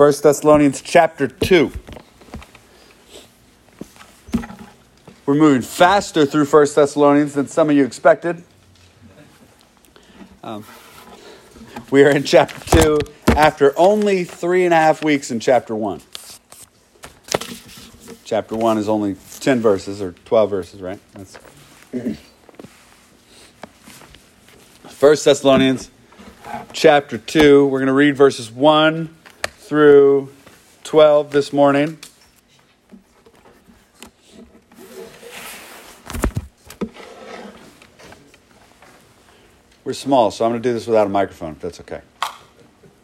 1 Thessalonians chapter 2. We're moving faster through 1 Thessalonians than some of you expected. Um, we are in chapter 2 after only three and a half weeks in chapter 1. Chapter 1 is only 10 verses or 12 verses, right? That's 1 Thessalonians chapter 2. We're going to read verses 1 through 12 this morning. We're small, so I'm going to do this without a microphone, if that's okay.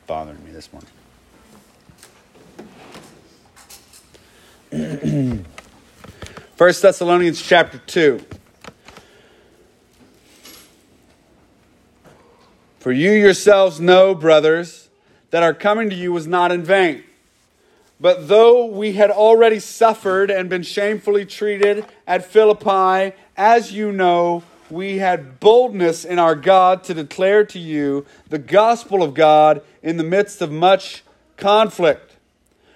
Bothering me this morning. First Thessalonians chapter 2. For you yourselves know, brothers, that our coming to you was not in vain. But though we had already suffered and been shamefully treated at Philippi, as you know, we had boldness in our God to declare to you the gospel of God in the midst of much conflict.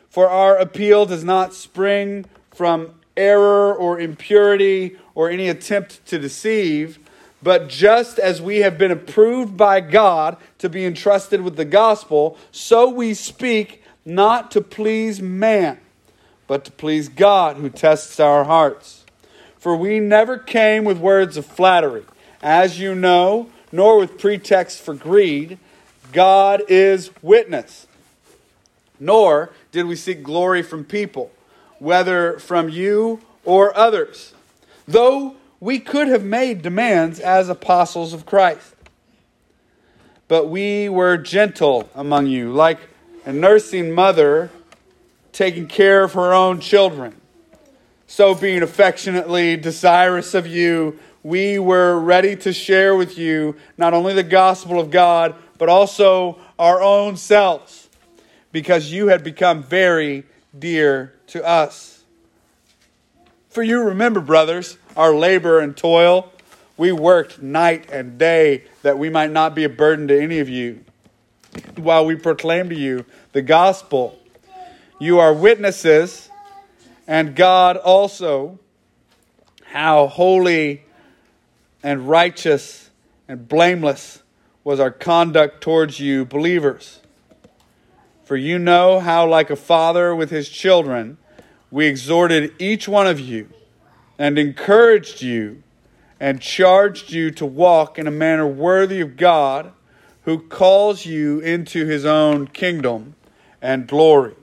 For our appeal does not spring from error or impurity or any attempt to deceive but just as we have been approved by God to be entrusted with the gospel, so we speak not to please man, but to please God who tests our hearts. For we never came with words of flattery, as you know, nor with pretext for greed. God is witness. Nor did we seek glory from people, whether from you or others. Though we could have made demands as apostles of Christ. But we were gentle among you, like a nursing mother taking care of her own children. So, being affectionately desirous of you, we were ready to share with you not only the gospel of God, but also our own selves, because you had become very dear to us. For you remember, brothers, our labor and toil. We worked night and day that we might not be a burden to any of you. While we proclaim to you the gospel, you are witnesses, and God also, how holy and righteous and blameless was our conduct towards you, believers. For you know how, like a father with his children, we exhorted each one of you and encouraged you and charged you to walk in a manner worthy of God who calls you into his own kingdom and glory.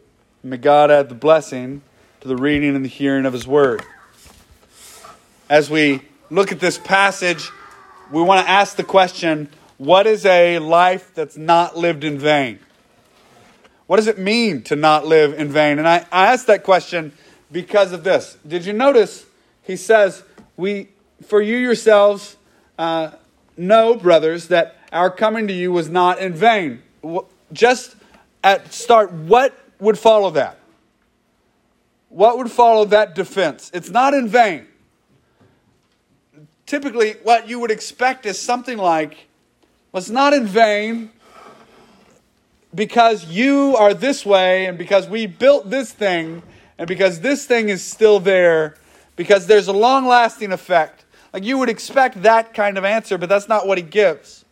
May God add the blessing to the reading and the hearing of his word. As we look at this passage, we want to ask the question what is a life that's not lived in vain? What does it mean to not live in vain? And I, I ask that question because of this. Did you notice he says, "We, for you yourselves, uh, know, brothers, that our coming to you was not in vain." Just at start, what would follow that? What would follow that defense? It's not in vain. Typically, what you would expect is something like, well, it's not in vain because you are this way and because we built this thing and because this thing is still there because there's a long lasting effect. Like you would expect that kind of answer, but that's not what he gives.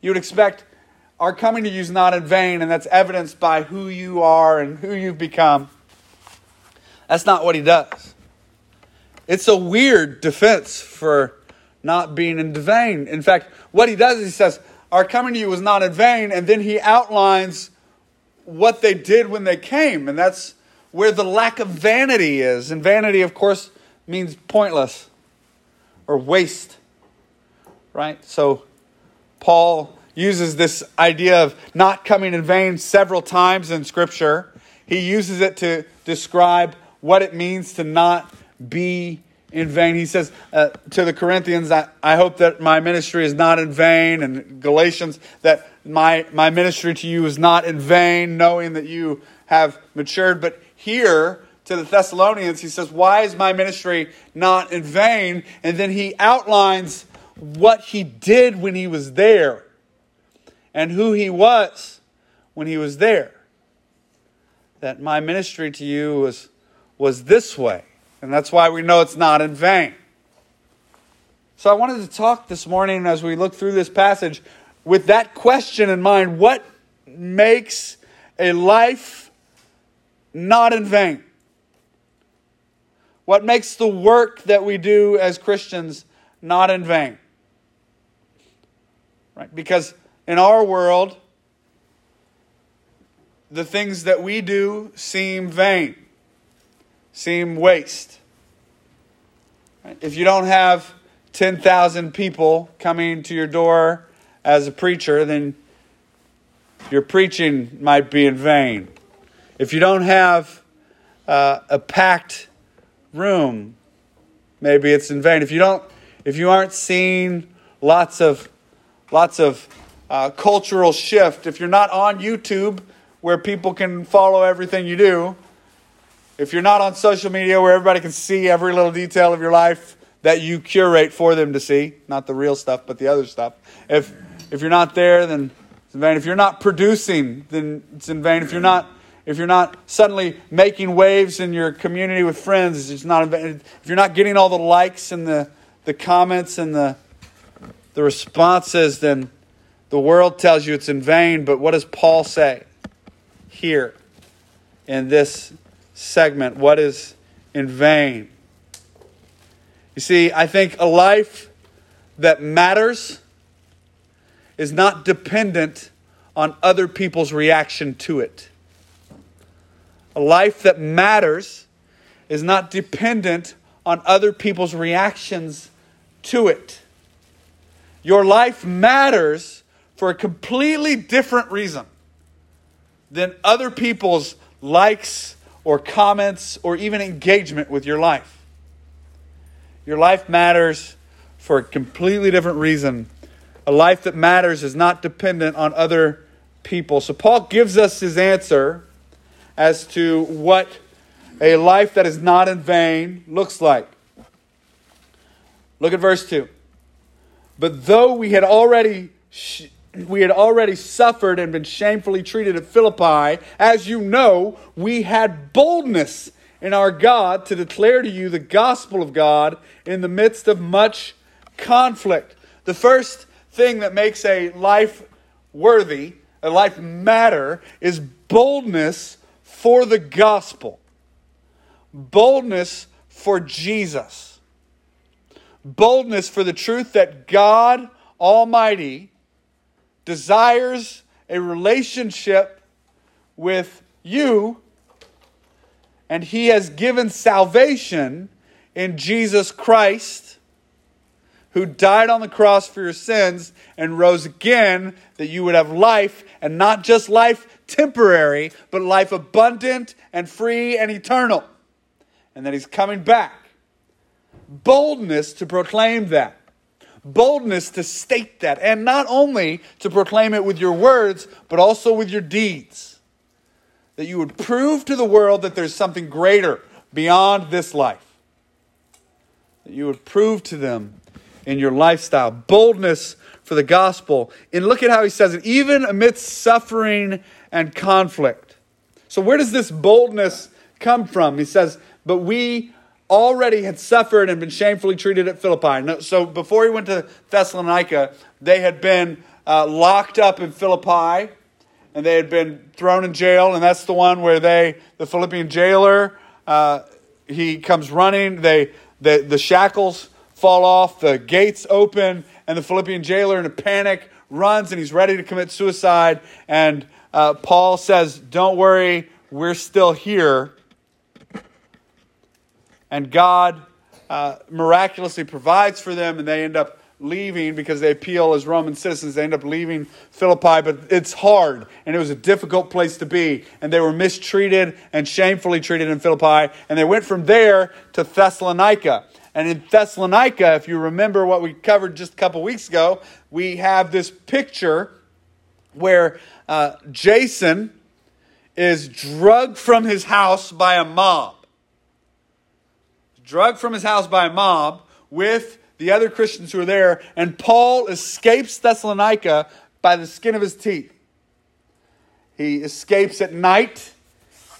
You would expect our coming to you is not in vain, and that's evidenced by who you are and who you've become. That's not what he does. It's a weird defense for not being in vain. In fact, what he does is he says, Our coming to you was not in vain, and then he outlines what they did when they came, and that's where the lack of vanity is. And vanity, of course, means pointless or waste, right? So Paul uses this idea of not coming in vain several times in Scripture. He uses it to describe what it means to not be in vain. He says uh, to the Corinthians, I, I hope that my ministry is not in vain, and Galatians, that my, my ministry to you is not in vain, knowing that you have matured. But here, to the Thessalonians, he says, Why is my ministry not in vain? And then he outlines what he did when he was there and who he was when he was there. that my ministry to you was, was this way. And that's why we know it's not in vain. So I wanted to talk this morning as we look through this passage with that question in mind what makes a life not in vain? What makes the work that we do as Christians not in vain? Right? Because in our world, the things that we do seem vain, seem waste. If you don't have 10,000 people coming to your door as a preacher, then your preaching might be in vain. If you don't have uh, a packed room, maybe it's in vain. If you don't, if you aren't seeing lots of lots of uh, cultural shift, if you're not on YouTube where people can follow everything you do, if you're not on social media where everybody can see every little detail of your life that you curate for them to see, not the real stuff, but the other stuff. If if you're not there, then it's in vain. If you're not producing, then it's in vain. If you're not if you're not suddenly making waves in your community with friends, it's not. If you're not getting all the likes and the, the comments and the the responses, then the world tells you it's in vain. But what does Paul say here in this segment? What is in vain? You see, I think a life that matters is not dependent on other people's reaction to it. A life that matters is not dependent on other people's reactions to it. Your life matters for a completely different reason than other people's likes or comments or even engagement with your life. Your life matters for a completely different reason a life that matters is not dependent on other people. So Paul gives us his answer as to what a life that is not in vain looks like. Look at verse 2. But though we had already we had already suffered and been shamefully treated at Philippi, as you know, we had boldness in our God to declare to you the gospel of God in the midst of much conflict. The first thing that makes a life worthy, a life matter, is boldness for the gospel, boldness for Jesus, boldness for the truth that God Almighty desires a relationship with you, and He has given salvation in Jesus Christ who died on the cross for your sins and rose again that you would have life, and not just life temporary, but life abundant and free and eternal. And that he's coming back. Boldness to proclaim that. Boldness to state that. And not only to proclaim it with your words, but also with your deeds. That you would prove to the world that there's something greater beyond this life. That you would prove to them in your lifestyle, boldness for the gospel. And look at how he says it, even amidst suffering and conflict. So, where does this boldness come from? He says, But we already had suffered and been shamefully treated at Philippi. So, before he went to Thessalonica, they had been uh, locked up in Philippi and they had been thrown in jail. And that's the one where they, the Philippian jailer, uh, he comes running. They, the, the shackles fall off, the gates open, and the Philippian jailer, in a panic, runs and he's ready to commit suicide. And uh, Paul says, Don't worry, we're still here. And God uh, miraculously provides for them, and they end up leaving because they appeal as Roman citizens. They end up leaving Philippi, but it's hard and it was a difficult place to be. And they were mistreated and shamefully treated in Philippi. And they went from there to Thessalonica. And in Thessalonica, if you remember what we covered just a couple weeks ago, we have this picture where uh, Jason is drugged from his house by a mob. Drugged from his house by a mob with the other Christians who are there, and Paul escapes Thessalonica by the skin of his teeth. He escapes at night.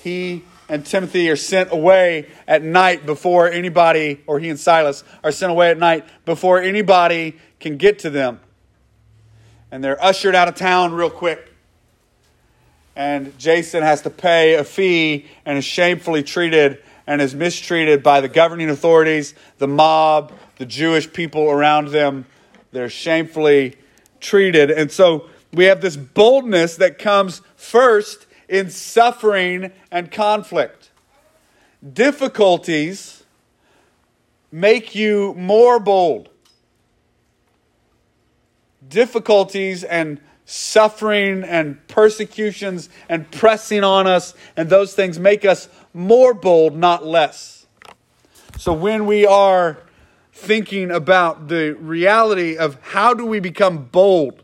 he and Timothy are sent away at night before anybody, or he and Silas are sent away at night before anybody can get to them. And they're ushered out of town real quick. And Jason has to pay a fee and is shamefully treated and is mistreated by the governing authorities, the mob, the Jewish people around them. They're shamefully treated. And so we have this boldness that comes first in suffering and conflict. Difficulties make you more bold. Difficulties and suffering and persecutions and pressing on us and those things make us more bold, not less. So when we are thinking about the reality of how do we become bold,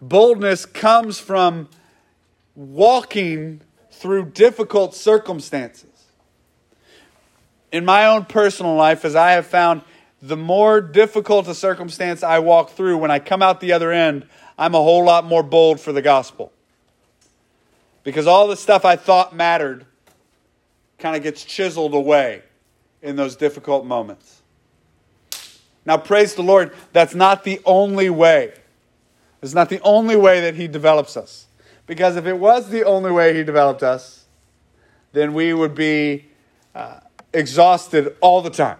boldness comes from walking through difficult circumstances. In my own personal life, as I have found, the more difficult a circumstance I walk through, when I come out the other end, I'm a whole lot more bold for the gospel. Because all the stuff I thought mattered kind of gets chiseled away in those difficult moments. Now, praise the Lord, that's not the only way. It's not the only way that He develops us. Because if it was the only way He developed us, then we would be uh, exhausted all the time.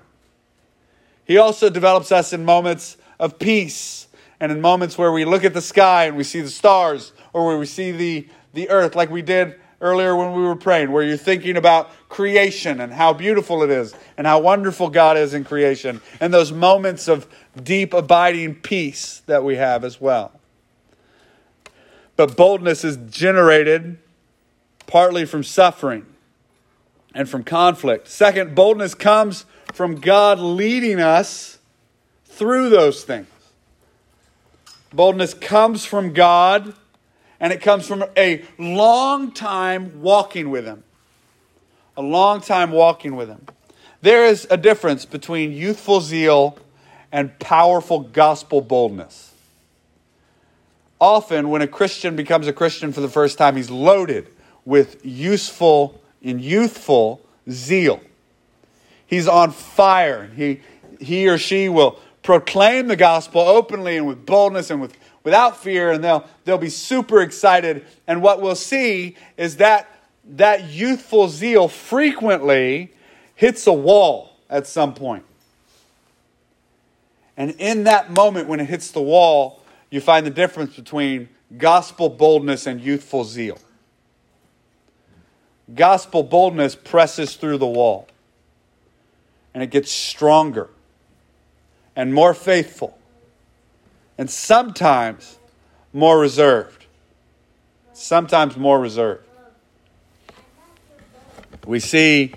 He also develops us in moments of peace and in moments where we look at the sky and we see the stars or where we see the, the earth, like we did earlier when we were praying, where you're thinking about creation and how beautiful it is and how wonderful God is in creation, and those moments of deep, abiding peace that we have as well. But boldness is generated partly from suffering and from conflict. Second, boldness comes from God leading us through those things. Boldness comes from God, and it comes from a long time walking with Him. A long time walking with Him. There is a difference between youthful zeal and powerful gospel boldness. Often, when a Christian becomes a Christian for the first time, he's loaded with useful and youthful zeal. He's on fire. He, he or she will proclaim the gospel openly and with boldness and with, without fear, and they'll, they'll be super excited. And what we'll see is that that youthful zeal frequently hits a wall at some point. And in that moment, when it hits the wall, you find the difference between gospel boldness and youthful zeal. Gospel boldness presses through the wall and it gets stronger and more faithful, and sometimes more reserved. Sometimes more reserved. We see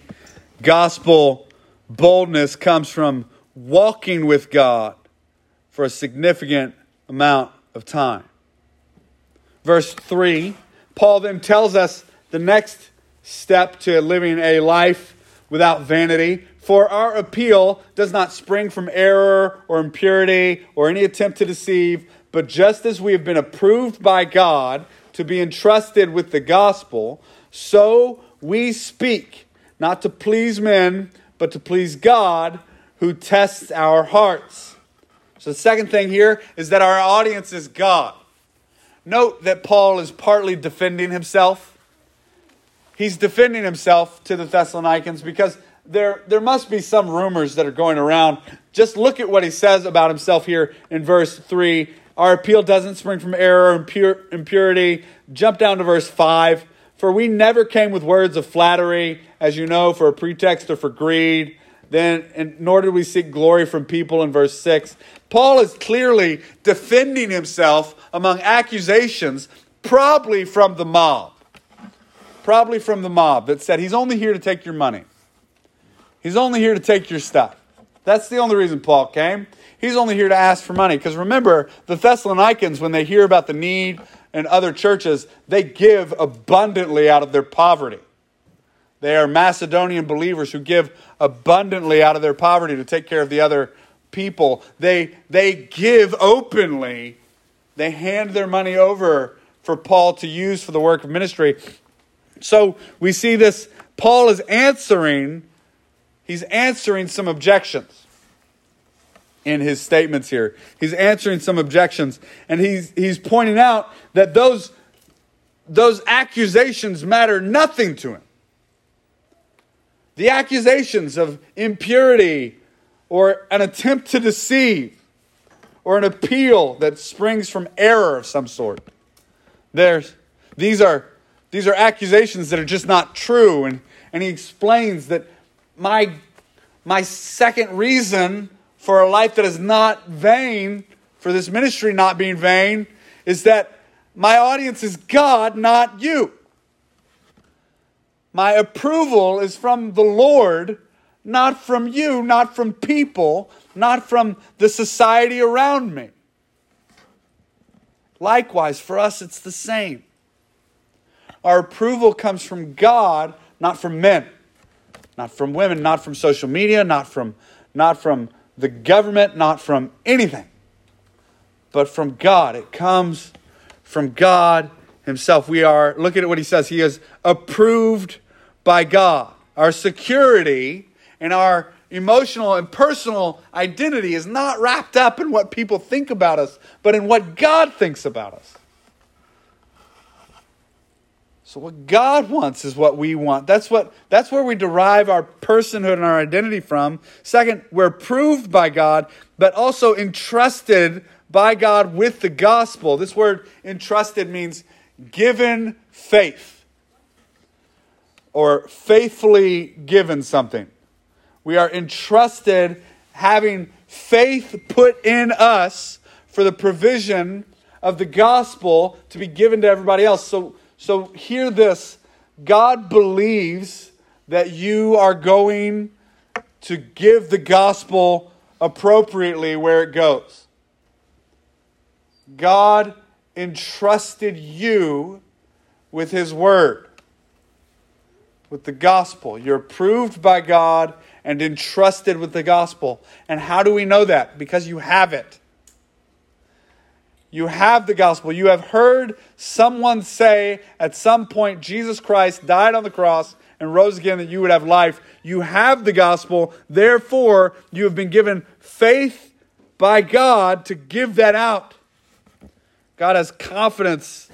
gospel boldness comes from walking with God for a significant amount of time. Verse 3, Paul then tells us the next step to living a life without vanity. For our appeal does not spring from error or impurity or any attempt to deceive, but just as we have been approved by God to be entrusted with the gospel, so we speak, not to please men, but to please God who tests our hearts. So, the second thing here is that our audience is God. Note that Paul is partly defending himself. He's defending himself to the Thessalonians because there, there must be some rumors that are going around. Just look at what he says about himself here in verse 3. Our appeal doesn't spring from error and impurity. Jump down to verse 5. For we never came with words of flattery, as you know, for a pretext or for greed. Then, nor did we seek glory from people in verse 6. Paul is clearly defending himself among accusations, probably from the mob. Probably from the mob that said he's only here to take your money. He's only here to take your stuff. That's the only reason Paul came. He's only here to ask for money. Because remember, the Thessalonians, when they hear about the need in other churches, they give abundantly out of their poverty. They are Macedonian believers who give abundantly out of their poverty to take care of the other people. They, they give openly, they hand their money over for Paul to use for the work of ministry. So we see this, Paul is answering, he's answering some objections in his statements here. He's answering some objections, and he's, he's pointing out that those, those accusations matter nothing to him. The accusations of impurity or an attempt to deceive or an appeal that springs from error of some sort. There's, these, are, these are accusations that are just not true. And, and he explains that my, my second reason for a life that is not vain, for this ministry not being vain, is that my audience is God, not you. My approval is from the Lord, not from you, not from people, not from the society around me. Likewise, for us, it's the same. Our approval comes from God, not from men, not from women, not from social media, not from, not from the government, not from anything, but from God. It comes from God Himself. We are, look at what He says, He is approved by God. Our security and our emotional and personal identity is not wrapped up in what people think about us, but in what God thinks about us. So what God wants is what we want. That's what that's where we derive our personhood and our identity from. Second, we're proved by God, but also entrusted by God with the gospel. This word entrusted means given faith or faithfully given something. We are entrusted having faith put in us for the provision of the gospel to be given to everybody else. So so hear this God believes that you are going to give the gospel appropriately where it goes. God entrusted you with His Word, with the gospel. You're approved by God and entrusted with the gospel. And how do we know that? Because you have it. You have the gospel. You have heard someone say at some point Jesus Christ died on the cross and rose again that you would have life. You have the gospel. Therefore, you have been given faith by God to give that out. God has confidence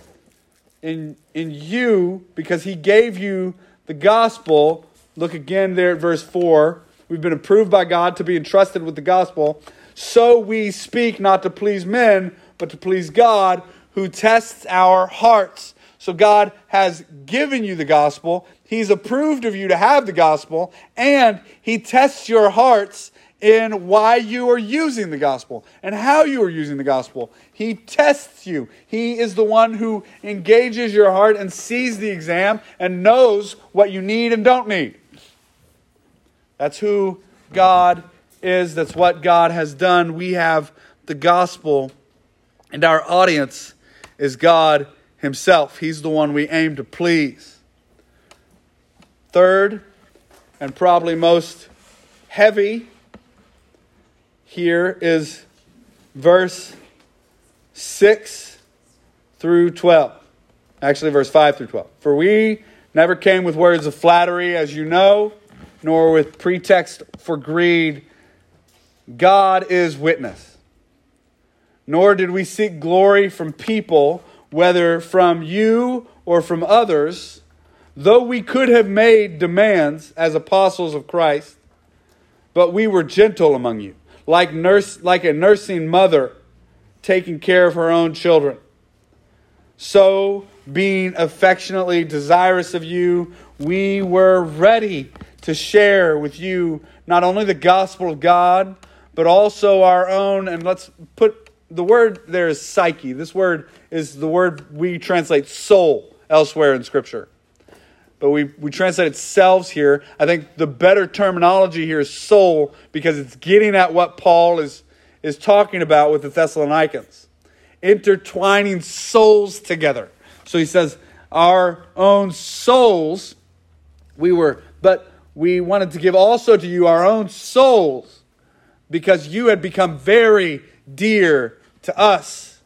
in, in you because he gave you the gospel. Look again there at verse 4. We've been approved by God to be entrusted with the gospel. So we speak not to please men but to please God who tests our hearts. So God has given you the gospel. He's approved of you to have the gospel, and He tests your hearts in why you are using the gospel and how you are using the gospel. He tests you. He is the one who engages your heart and sees the exam and knows what you need and don't need. That's who God is. That's what God has done. We have the gospel and our audience is God Himself. He's the one we aim to please. Third, and probably most heavy here is verse 6 through 12. Actually, verse 5 through 12. For we never came with words of flattery, as you know, nor with pretext for greed. God is witness nor did we seek glory from people, whether from you or from others, though we could have made demands as apostles of Christ, but we were gentle among you, like, nurse, like a nursing mother taking care of her own children. So, being affectionately desirous of you, we were ready to share with you not only the gospel of God, but also our own, and let's put the word there is psyche. This word is the word we translate soul elsewhere in Scripture. But we, we translate it selves here. I think the better terminology here is soul because it's getting at what Paul is, is talking about with the Thessalonians. Intertwining souls together. So he says, Our own souls, we were, but we wanted to give also to you our own souls because you had become very dear to us.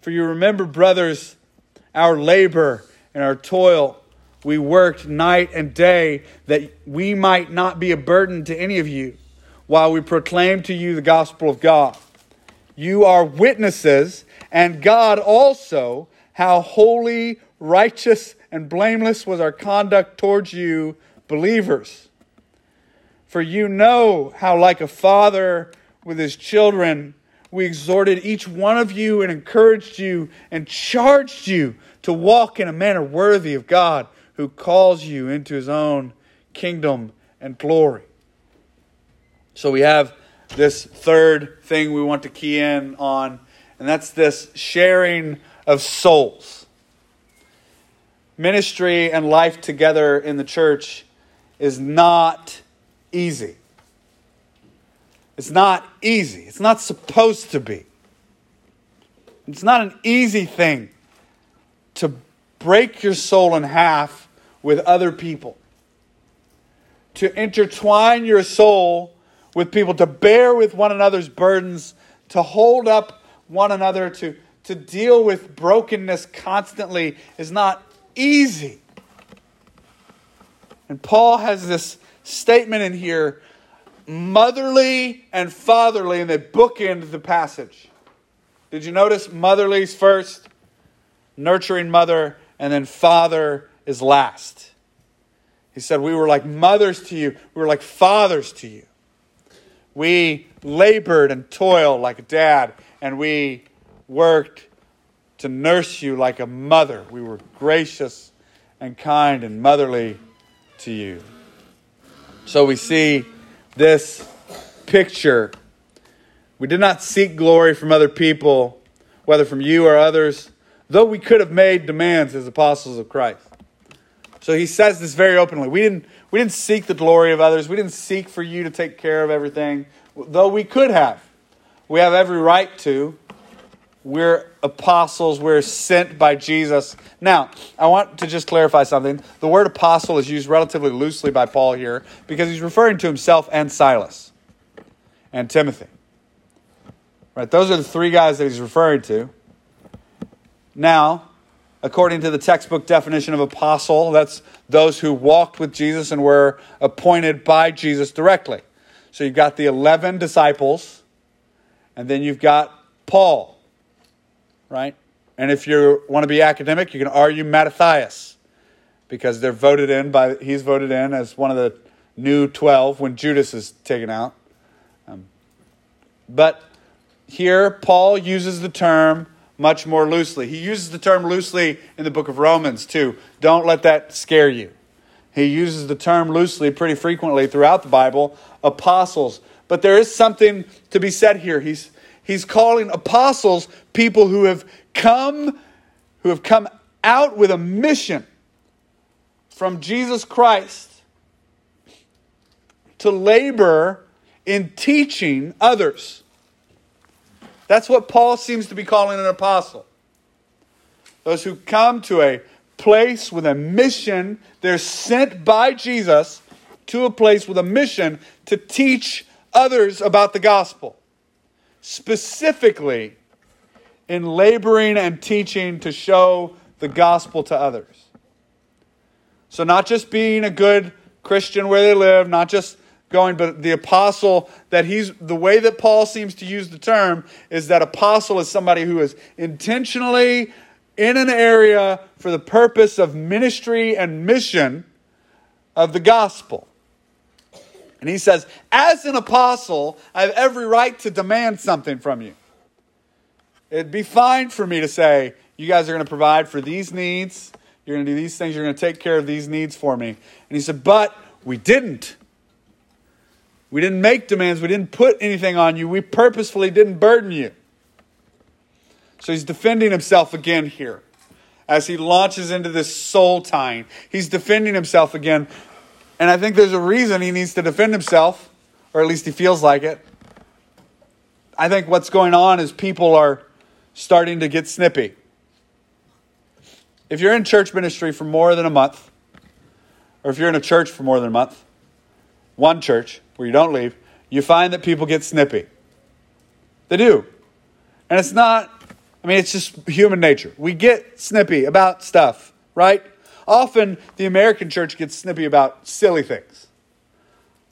For you remember, brothers, our labor and our toil we worked night and day that we might not be a burden to any of you while we proclaim to you the gospel of God. You are witnesses, and God also, how holy, righteous, and blameless was our conduct towards you, believers. For you know how, like a father with his children, we exhorted each one of you and encouraged you and charged you to walk in a manner worthy of God who calls you into his own kingdom and glory. So we have this third thing we want to key in on, and that's this sharing of souls. Ministry and life together in the church is not easy. It's not easy. It's not supposed to be. It's not an easy thing to break your soul in half with other people, to intertwine your soul with people, to bear with one another's burdens, to hold up one another, to, to deal with brokenness constantly is not easy. And Paul has this statement in here motherly and fatherly, and they bookend the passage. Did you notice motherly's first, nurturing mother, and then father is last? He said, We were like mothers to you, we were like fathers to you. We labored and toiled like a dad, and we worked to nurse you like a mother. We were gracious and kind and motherly to you. So we see this picture. We did not seek glory from other people, whether from you or others, though we could have made demands as apostles of Christ. So he says this very openly. We didn't, we didn't seek the glory of others. We didn't seek for you to take care of everything, though we could have. We have every right to. We're apostles. We're sent by Jesus. Now, I want to just clarify something. The word apostle is used relatively loosely by Paul here because he's referring to himself and Silas and Timothy. Right? Those are the three guys that he's referring to. Now, according to the textbook definition of apostle, that's those who walked with Jesus and were appointed by Jesus directly. So you've got the 11 disciples, and then you've got Paul right? And if you want to be academic, you can argue Mattathias because they're voted in by he's voted in as one of the new 12 when Judas is taken out. Um, but here Paul uses the term much more loosely. He uses the term loosely in the book of Romans too. Don't let that scare you. He uses the term loosely pretty frequently throughout the Bible, apostles. But there is something to be said here. He's He's calling apostles people who have come who have come out with a mission from Jesus Christ to labor in teaching others. That's what Paul seems to be calling an apostle. Those who come to a place with a mission, they're sent by Jesus to a place with a mission to teach others about the gospel specifically in laboring and teaching to show the gospel to others. So, not just being a good Christian where they live, not just going, but the apostle, that he's the way that Paul seems to use the term is that apostle is somebody who is intentionally in an area for the purpose of ministry and mission of the gospel. And he says, As an apostle, I have every right to demand something from you. It'd be fine for me to say, You guys are going to provide for these needs. You're going to do these things. You're going to take care of these needs for me. And he said, But we didn't. We didn't make demands. We didn't put anything on you. We purposefully didn't burden you. So he's defending himself again here as he launches into this soul tying. He's defending himself again and I think there's a reason he needs to defend himself, or at least he feels like it. I think what's going on is people are starting to get snippy. If you're in church ministry for more than a month, or if you're in a church for more than a month, one church where you don't leave, you find that people get snippy. They do. And it's not, I mean, it's just human nature. We get snippy about stuff, right? Often the American church gets snippy about silly things.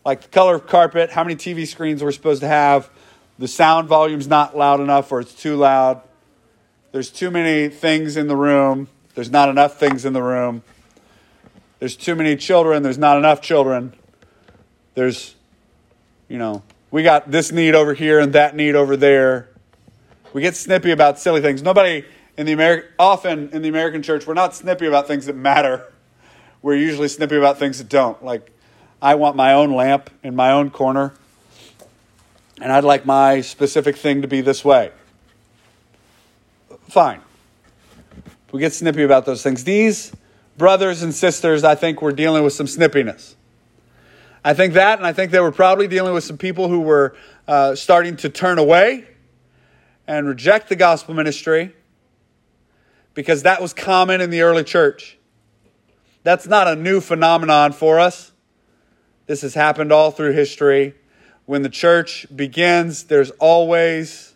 Like the color of carpet, how many TV screens we're supposed to have, the sound volume's not loud enough or it's too loud. There's too many things in the room. There's not enough things in the room. There's too many children. There's not enough children. There's, you know, we got this need over here and that need over there. We get snippy about silly things. Nobody in the American, often in the American church, we're not snippy about things that matter. We're usually snippy about things that don't. Like, I want my own lamp in my own corner, and I'd like my specific thing to be this way. Fine. We get snippy about those things. These brothers and sisters, I think, were dealing with some snippiness. I think that, and I think they were probably dealing with some people who were uh, starting to turn away and reject the gospel ministry because that was common in the early church. That's not a new phenomenon for us. This has happened all through history. When the church begins, there's always,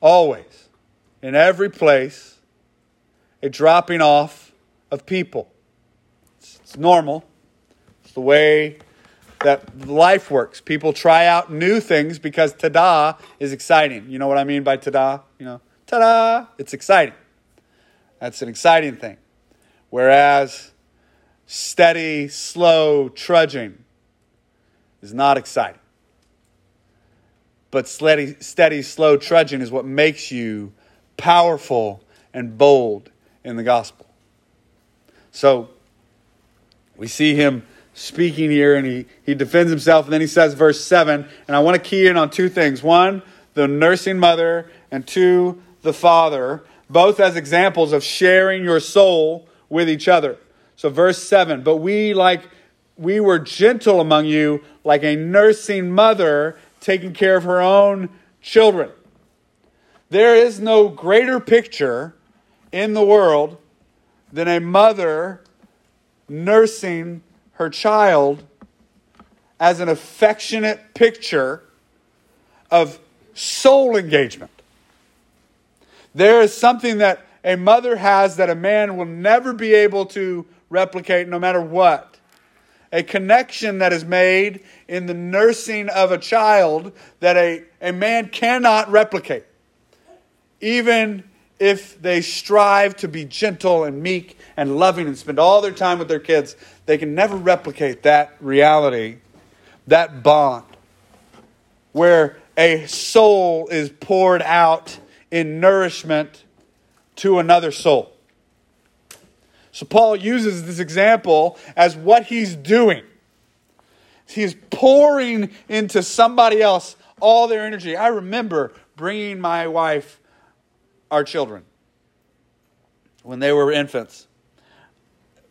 always, in every place, a dropping off of people. It's, it's normal. It's the way that life works. People try out new things because ta-da is exciting. You know what I mean by ta-da? You know, ta-da, it's exciting. That's an exciting thing. Whereas steady, slow trudging is not exciting. But steady, steady, slow trudging is what makes you powerful and bold in the gospel. So we see him speaking here and he, he defends himself. And then he says, verse 7, and I want to key in on two things. One, the nursing mother, and two, the father both as examples of sharing your soul with each other. So, verse 7 But we, like, we were gentle among you, like a nursing mother taking care of her own children. There is no greater picture in the world than a mother nursing her child as an affectionate picture of soul engagement. There is something that a mother has that a man will never be able to replicate no matter what. A connection that is made in the nursing of a child that a, a man cannot replicate. Even if they strive to be gentle and meek and loving and spend all their time with their kids, they can never replicate that reality, that bond, where a soul is poured out in nourishment to another soul. So Paul uses this example as what he's doing. He's pouring into somebody else all their energy. I remember bringing my wife our children when they were infants.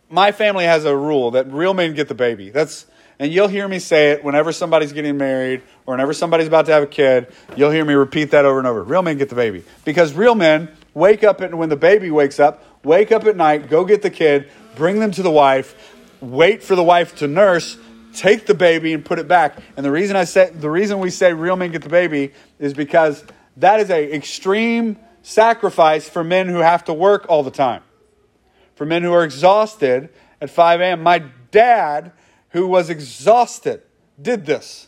My family has a rule that real men get the baby. That's and you'll hear me say it whenever somebody's getting married or whenever somebody's about to have a kid. You'll hear me repeat that over and over. Real men get the baby. Because real men wake up and when the baby wakes up, wake up at night, go get the kid, bring them to the wife, wait for the wife to nurse, take the baby and put it back. And the reason I say the reason we say real men get the baby is because that is a extreme sacrifice for men who have to work all the time. For men who are exhausted at 5 a.m. My dad who was exhausted did this.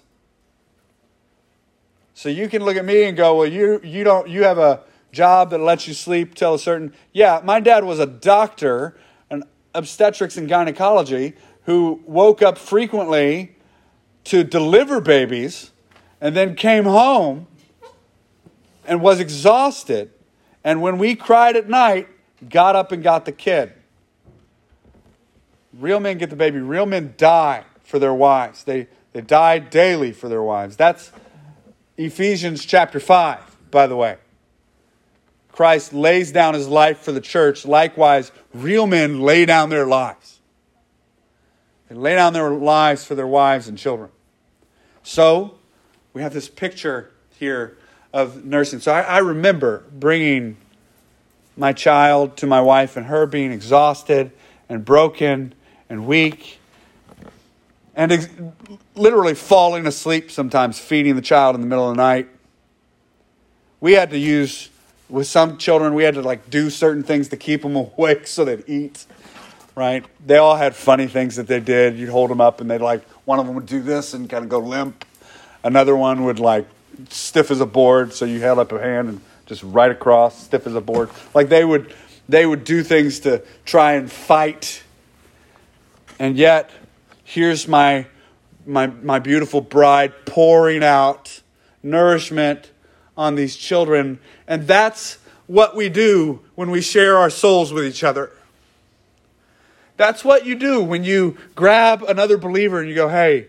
So you can look at me and go, well, you, you don't you have a job that lets you sleep till a certain yeah, my dad was a doctor, an obstetrics and gynecology, who woke up frequently to deliver babies and then came home and was exhausted. And when we cried at night, got up and got the kid. Real men get the baby. Real men die for their wives. They, they die daily for their wives. That's Ephesians chapter 5, by the way. Christ lays down his life for the church. Likewise, real men lay down their lives. They lay down their lives for their wives and children. So, we have this picture here of nursing. So, I, I remember bringing my child to my wife and her being exhausted and broken and weak and ex- literally falling asleep sometimes, feeding the child in the middle of the night. We had to use, with some children, we had to like do certain things to keep them awake so they'd eat. right? They all had funny things that they did. You'd hold them up, and they'd like one of them would do this and kind of go limp. Another one would like stiff as a board, so you held up a hand and just right across, stiff as a board. Like they would, they would do things to try and fight. And yet, here's my my my beautiful bride pouring out nourishment on these children, and that's what we do when we share our souls with each other. That's what you do when you grab another believer and you go, hey,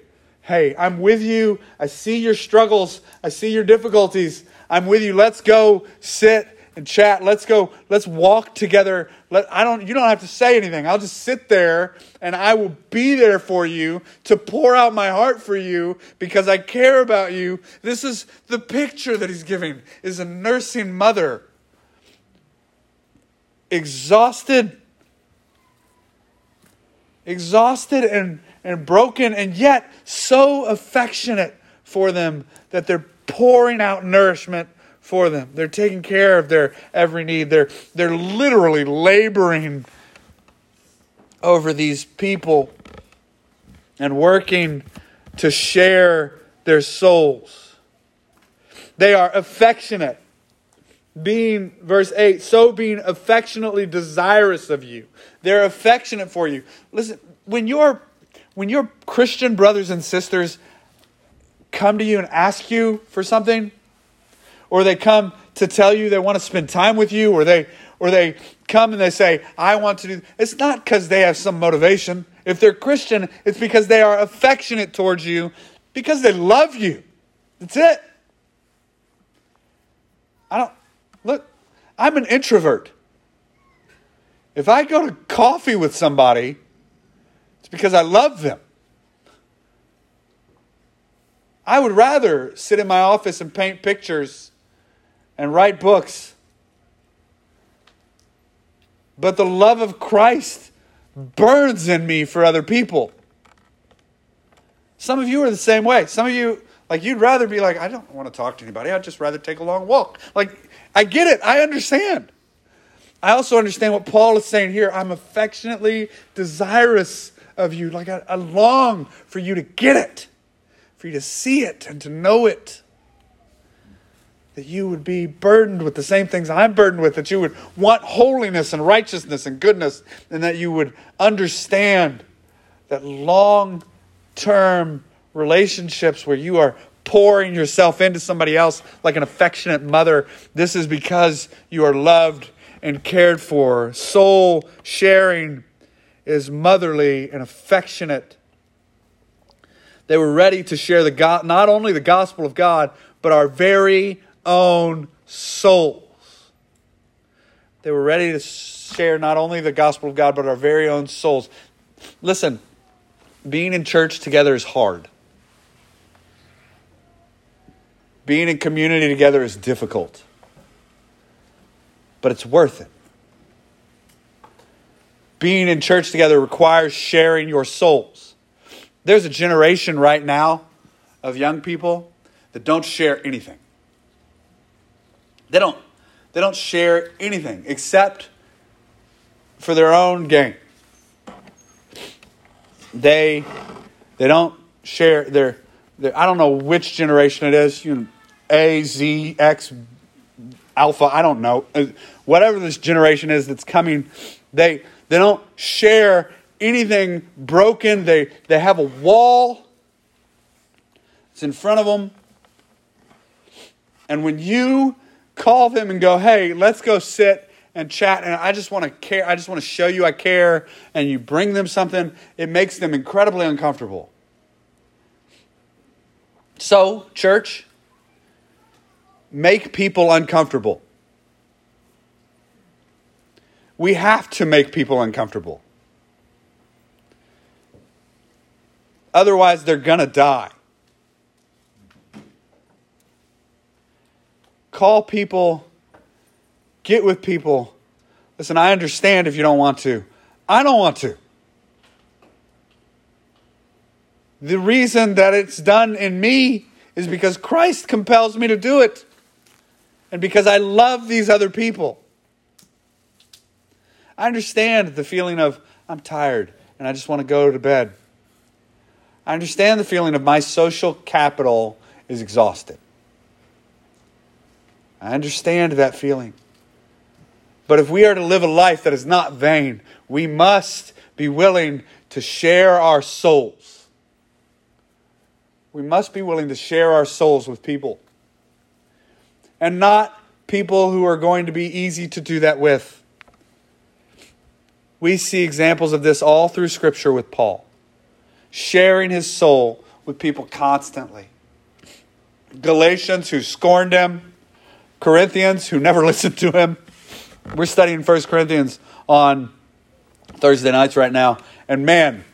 hey, I'm with you. I see your struggles. I see your difficulties. I'm with you. Let's go sit and chat. Let's go. Let's walk together. Let, I don't, you don't have to say anything. I'll just sit there and I will be there for you to pour out my heart for you because I care about you. This is the picture that he's giving is a nursing mother exhausted exhausted and, and broken, and yet so affectionate for them that they're pouring out nourishment for them. They're taking care of their every need. They're, they're literally laboring over these people and working to share their souls. They are affectionate being, verse 8, so being affectionately desirous of you. They're affectionate for you. Listen, when your when your Christian brothers and sisters come to you and ask you for something, or they come to tell you they want to spend time with you, or they or they come and they say, I want to do it's not because they have some motivation. If they're Christian, it's because they are affectionate towards you, because they love you. That's it. I don't Look, I'm an introvert. If I go to coffee with somebody, it's because I love them. I would rather sit in my office and paint pictures and write books. But the love of Christ burns in me for other people. Some of you are the same way. Some of you, like, you'd rather be like, I don't want to talk to anybody. I'd just rather take a long walk. Like, I get it. I understand. I also understand what Paul is saying here. I'm affectionately desirous of you. Like I, I, long for you to get it, for you to see it and to know it. That you would be burdened with the same things I'm burdened with, that you would want holiness and righteousness and goodness, and that you would understand that long term relationships where you are pouring yourself into somebody else like an affectionate mother. This is because you are loved and cared for. Soul sharing is motherly and affectionate. They were ready to share the God, not only the gospel of God, but our very own souls. They were ready to share not only the gospel of God, but our very own souls. Listen, being in church together is hard. Being in community together is difficult, but it's worth it. Being in church together requires sharing your souls. There's a generation right now of young people that don't share anything. They don't they don't share anything except for their own gain. They they don't share their, their I don't know which generation it is. You a, Z, X, Alpha, I don't know. Uh, whatever this generation is that's coming, they, they don't share anything broken. They, they have a wall. It's in front of them. And when you call them and go, hey, let's go sit and chat, and I just want to care, I just want to show you I care, and you bring them something, it makes them incredibly uncomfortable. So, church, make people uncomfortable. We have to make people uncomfortable. Otherwise, they're going to die. Call people, get with people. Listen, I understand if you don't want to. I don't want to. The reason that it's done in me is because Christ compels me to do it and because I love these other people. I understand the feeling of, I'm tired and I just want to go to bed. I understand the feeling of my social capital is exhausted. I understand that feeling. But if we are to live a life that is not vain, we must be willing to share our souls. We must be willing to share our souls with people. And not people who are going to be easy to do that with. We see examples of this all through Scripture with Paul, sharing his soul with people constantly. Galatians, who scorned him, Corinthians, who never listened to him. We're studying 1 Corinthians on Thursday nights right now. And man,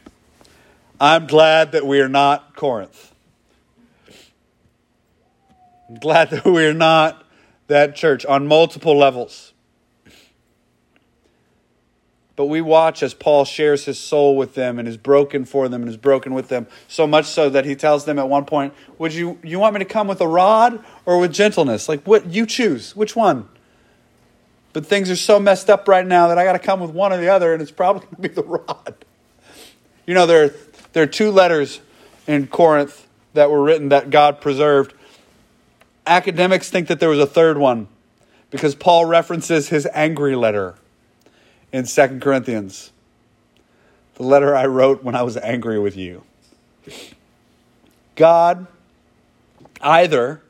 I'm glad that we are not Corinth. I'm glad that we are not that church on multiple levels. But we watch as Paul shares his soul with them and is broken for them and is broken with them, so much so that he tells them at one point, Would you you want me to come with a rod or with gentleness? Like what you choose, which one? But things are so messed up right now that I gotta come with one or the other, and it's probably gonna be the rod. You know, there are, there are two letters in Corinth that were written that God preserved. Academics think that there was a third one because Paul references his angry letter in Second Corinthians. The letter I wrote when I was angry with you. God, either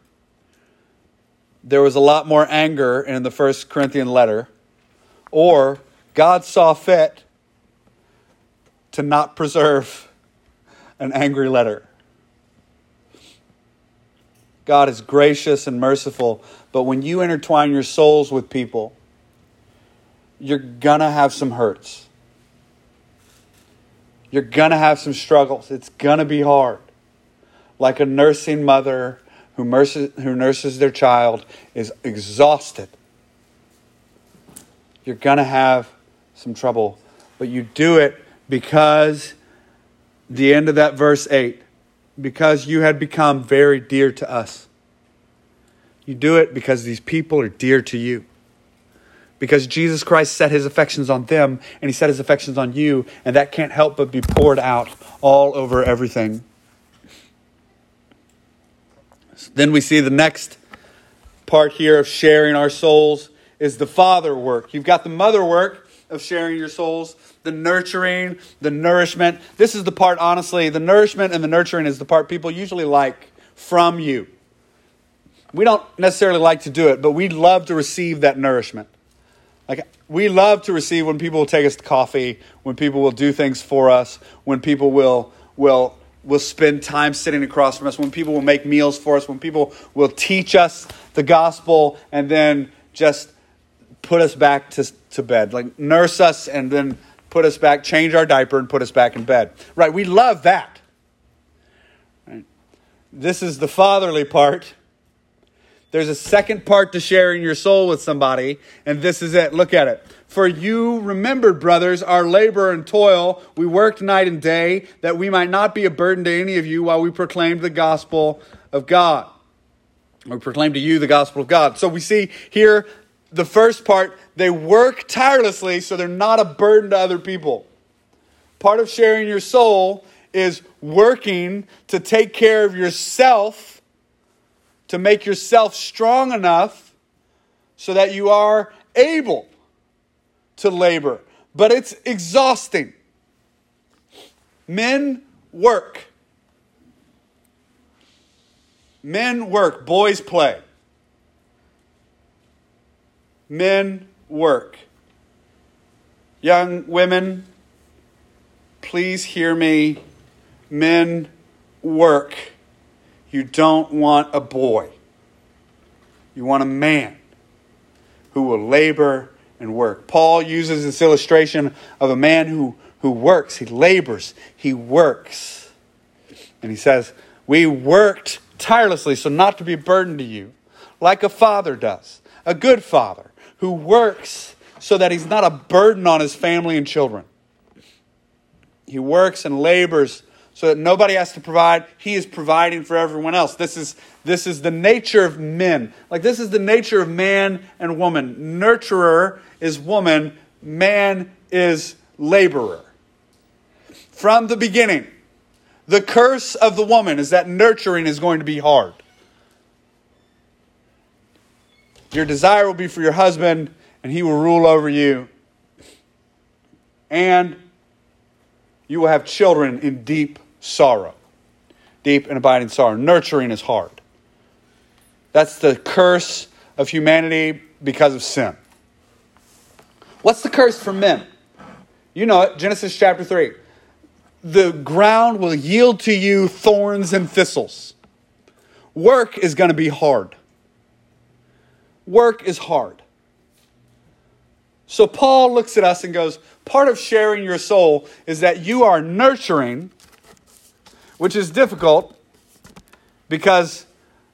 there was a lot more anger in the First Corinthian letter, or God saw fit to not preserve an angry letter. God is gracious and merciful, but when you intertwine your souls with people, you're to have some hurts. You're to have some struggles. It's to be hard. Like a nursing mother who nurses, who nurses their child is exhausted. You're to have some trouble, but you do it because the end of that verse 8 because you had become very dear to us. You do it because these people are dear to you because Jesus Christ set his affections on them and he set his affections on you, and that can't help but be poured out all over everything. Then we see the next part here of sharing our souls is the father work. You've got the mother work of sharing your souls, the nurturing, the nourishment. This is the part, honestly, the nourishment and the nurturing is the part people usually like from you. We don't necessarily like to do it, but we love to receive that nourishment. Like we love to receive when people will take us to coffee, when people will do things for us, when people will will will spend time sitting across from us, when people will make meals for us, when people will teach us the gospel and then just put us back to, to bed. Like nurse us and then put us back, change our diaper and put us back in bed. Right? We love that. Right? This is the fatherly part. There's a second part to sharing your soul with somebody, and this is it. Look at it. For you remembered, brothers, our labor and toil. We worked night and day that we might not be a burden to any of you while we proclaimed the gospel of God. We proclaim to you the gospel of God. So we see here the first part, they work tirelessly so they're not a burden to other people. Part of sharing your soul is working to take care of yourself to make yourself strong enough so that you are able to labor. But it's exhausting. Men work. Men work, boys play. Men work. Young women, please hear me. Men work. You don't want a boy. You want a man who will labor and work. Paul uses this illustration of a man who, who works. He labors, he works. And he says, We worked tirelessly so not to be a burden to you, like a father does, a good father who works so that he's not a burden on his family and children. He works and labors so that nobody has to provide. He is providing for everyone else. This is, this is the nature of men. Like, this is the nature of man and woman. Nurturer is woman, man is laborer. from the beginning. The curse of the woman is that nurturing is going to be hard. Your desire will be for your husband, and he will rule over you. And you will have children in deep sorrow. Deep and abiding sorrow. Nurturing is hard. That's the curse of humanity because of sin. What's the curse for men? You know it, Genesis chapter 3. The ground will yield to you thorns and thistles. Work is going to be hard. Work is hard. So Paul looks at us and goes, Part of sharing your soul is that you are nurturing, which is difficult because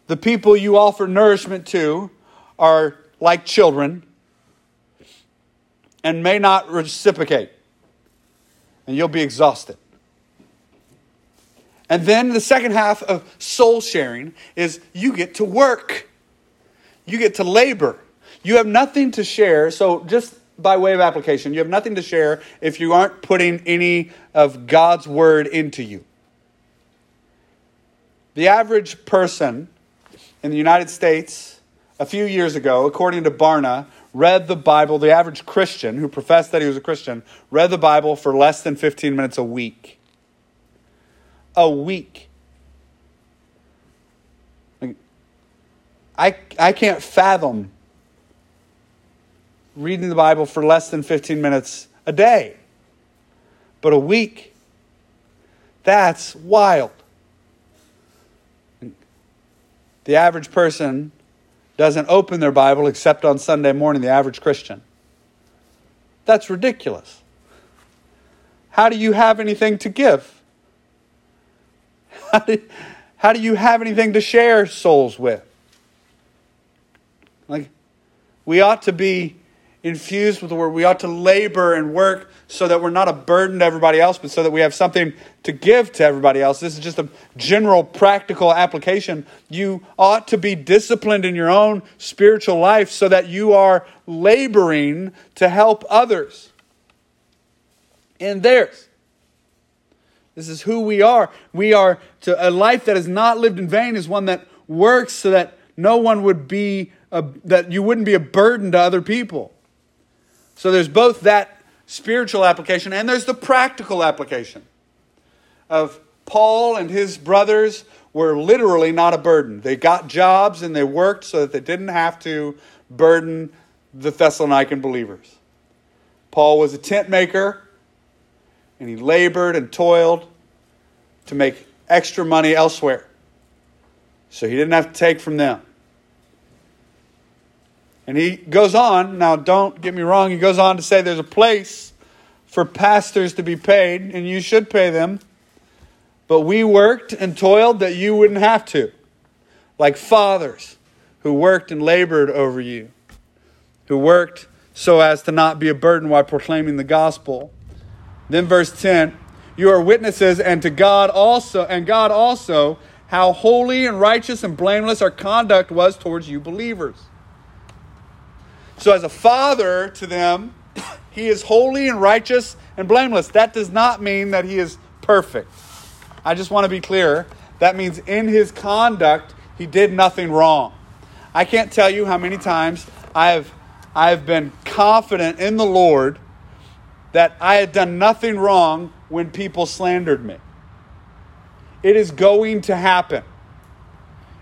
the people you offer nourishment to are like children and may not reciprocate. And you'll be exhausted. And then the second half of soul sharing is you get to work, you get to labor. You have nothing to share. So, just by way of application, you have nothing to share if you aren't putting any of God's word into you. The average person in the United States a few years ago, according to Barna, read the Bible, the average Christian who professed that he was a Christian, read the Bible for less than 15 minutes a week. A week. I, I can't fathom reading the Bible for less than 15 minutes a day. But a week, that's wild. The average person doesn't open their Bible except on Sunday morning, the average Christian. That's ridiculous. How do you have anything to give? How do, how do you have anything to share souls with? Like, we ought to be infused with the word. We ought to labor and work so that we're not a burden to everybody else, but so that we have something to give to everybody else. This is just a general practical application. You ought to be disciplined in your own spiritual life so that you are laboring to help others in theirs. This is who we are. We are to a life that is not lived in vain is one that works so that no one would be a, that you wouldn't be a burden to other people. So there's both that spiritual application and there's the practical application of Paul and his brothers were literally not a burden. They got jobs and they worked so that they didn't have to burden the Thessalonican believers. Paul was a tent maker and he labored and toiled to make extra money elsewhere. So he didn't have to take from them. And he goes on, now don't get me wrong, he goes on to say there's a place for pastors to be paid, and you should pay them. But we worked and toiled that you wouldn't have to. Like fathers who worked and labored over you, who worked so as to not be a burden while proclaiming the gospel. Then verse 10, you are witnesses and to God also, and God also, how holy and righteous and blameless our conduct was towards you believers. So, as a father to them, he is holy and righteous and blameless. That does not mean that he is perfect. I just want to be clear. That means in his conduct, he did nothing wrong. I can't tell you how many times I have, I have been confident in the Lord that I had done nothing wrong when people slandered me. It is going to happen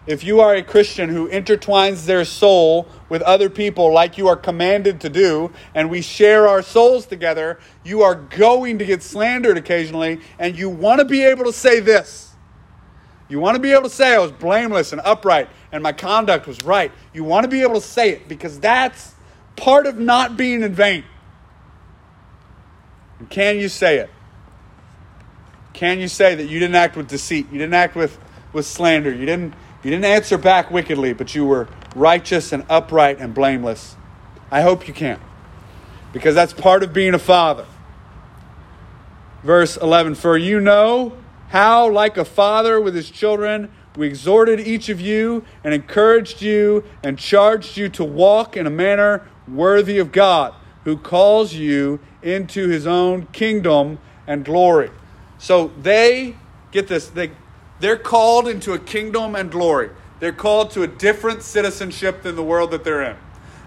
if you are a Christian who intertwines their soul with other people like you are commanded to do, and we share our souls together, you are going to get slandered occasionally, and you want to be able to say this. You want to be able to say, I was blameless and upright, and my conduct was right. You want to be able to say it because that's part of not being in vain. And can you say it? Can you say that you didn't act with deceit? You didn't act with, with slander? You didn't you didn't answer back wickedly, but you were righteous and upright and blameless. I hope you can, because that's part of being a father. Verse 11 For you know how, like a father with his children, we exhorted each of you and encouraged you and charged you to walk in a manner worthy of God, who calls you into his own kingdom and glory. So they get this, they they're called into a kingdom and glory. They're called to a different citizenship than the world that they're in.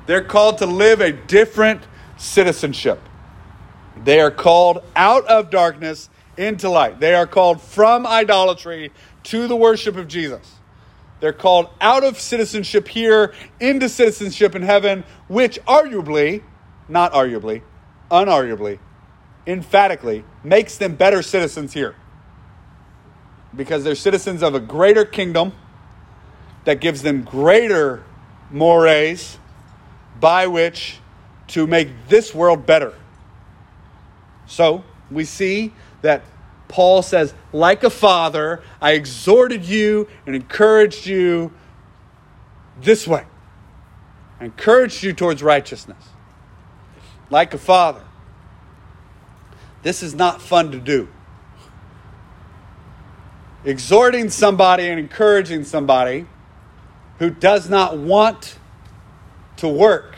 They're called to live a different citizenship. They are called out of darkness into light. They are called from idolatry to the worship of Jesus. They're called out of citizenship here into citizenship in heaven, which arguably, not arguably, unarguably, emphatically makes them better citizens here. Because they're citizens of a greater kingdom that gives them greater mores by which to make this world better. So we see that Paul says, like a father, I exhorted you and encouraged you this way. I encouraged you towards righteousness. Like a father. This is not fun to do. Exhorting somebody and encouraging somebody who does not want to work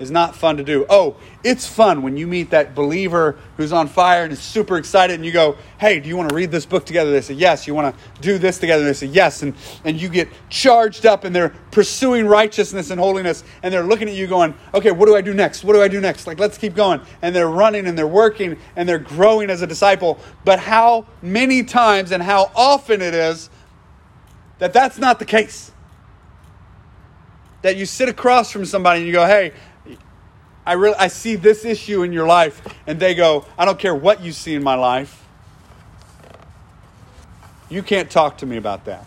is not fun to do. Oh, it's fun when you meet that believer who's on fire and is super excited and you go, hey, do you want to read this book together? They say, yes. You want to do this together? They say, yes. And, and you get charged up and they're pursuing righteousness and holiness and they're looking at you going, okay, what do I do next? What do I do next? Like, let's keep going. And they're running and they're working and they're growing as a disciple. But how many times and how often it is that that's not the case? That you sit across from somebody and you go, hey, I really I see this issue in your life, and they go, I don't care what you see in my life. You can't talk to me about that.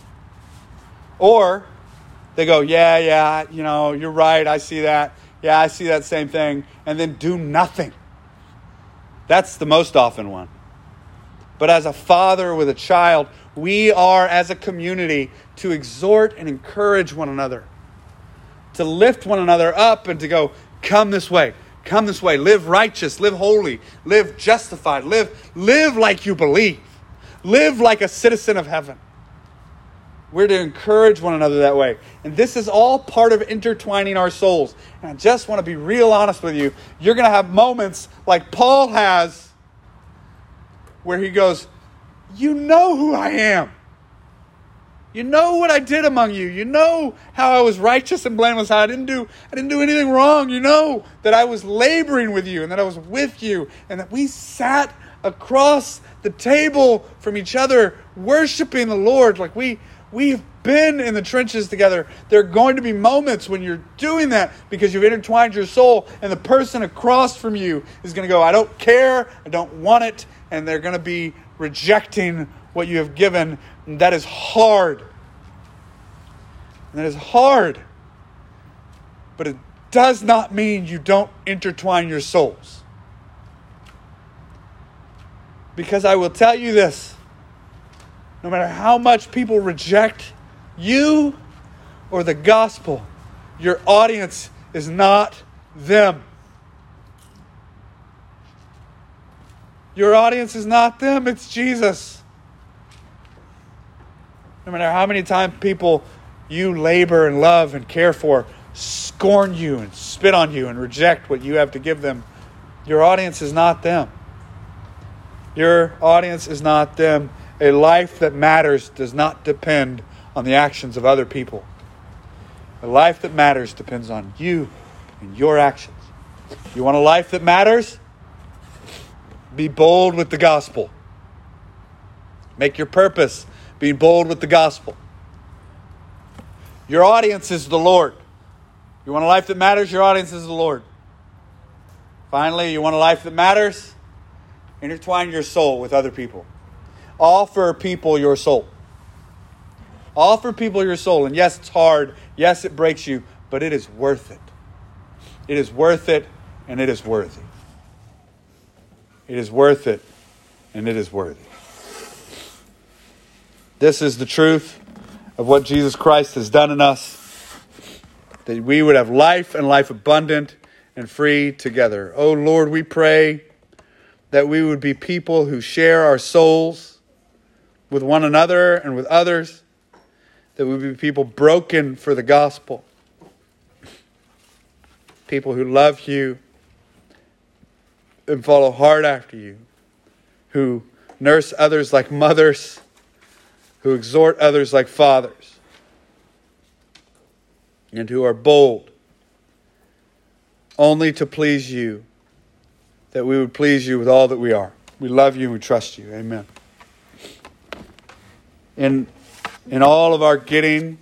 Or they go, Yeah, yeah, you know, you're right, I see that. Yeah, I see that same thing. And then do nothing. That's the most often one. But as a father with a child, we are, as a community, to exhort and encourage one another, to lift one another up and to go, Come this way. Come this way. Live righteous. Live holy. Live justified. Live, live like you believe. Live like a citizen of heaven. We're to encourage one another that way. And this is all part of intertwining our souls. And I just want to be real honest with you. You're going to have moments like Paul has where he goes, You know who I am. You know what I did among you. You know how I was righteous and blameless. How I didn't do I didn't do anything wrong. You know that I was laboring with you and that I was with you and that we sat across the table from each other worshiping the Lord like we we've been in the trenches together. There are going to be moments when you're doing that because you've intertwined your soul and the person across from you is going to go, I don't care, I don't want it, and they're going to be rejecting what you have given. And that is hard. And that is hard. But it does not mean you don't intertwine your souls. Because I will tell you this no matter how much people reject you or the gospel, your audience is not them. Your audience is not them, it's Jesus. No matter how many times people you labor and love and care for scorn you and spit on you and reject what you have to give them, your audience is not them. Your audience is not them. A life that matters does not depend on the actions of other people. A life that matters depends on you and your actions. You want a life that matters? Be bold with the gospel. Make your purpose being bold with the gospel. Your audience is the Lord. You want a life that matters? Your audience is the Lord. Finally, you want a life that matters? Intertwine your soul with other people. Offer people your soul. Offer people your soul. And yes, it's hard. Yes, it breaks you, but it is worth it. It is worth it, and it is worthy. It is worth it, and it is worthy. This is the truth of what Jesus Christ has done in us, that we would have life and life abundant and free together. Oh Lord, we pray that we would be people who share our souls with one another and with others, that we would be people broken for the gospel, people who love you and follow hard after you who nurse others like mothers, who exhort others like fathers, and who are bold only to please you, that we would please you with all that we are. We love you and we trust you. Amen. In, in all of our getting,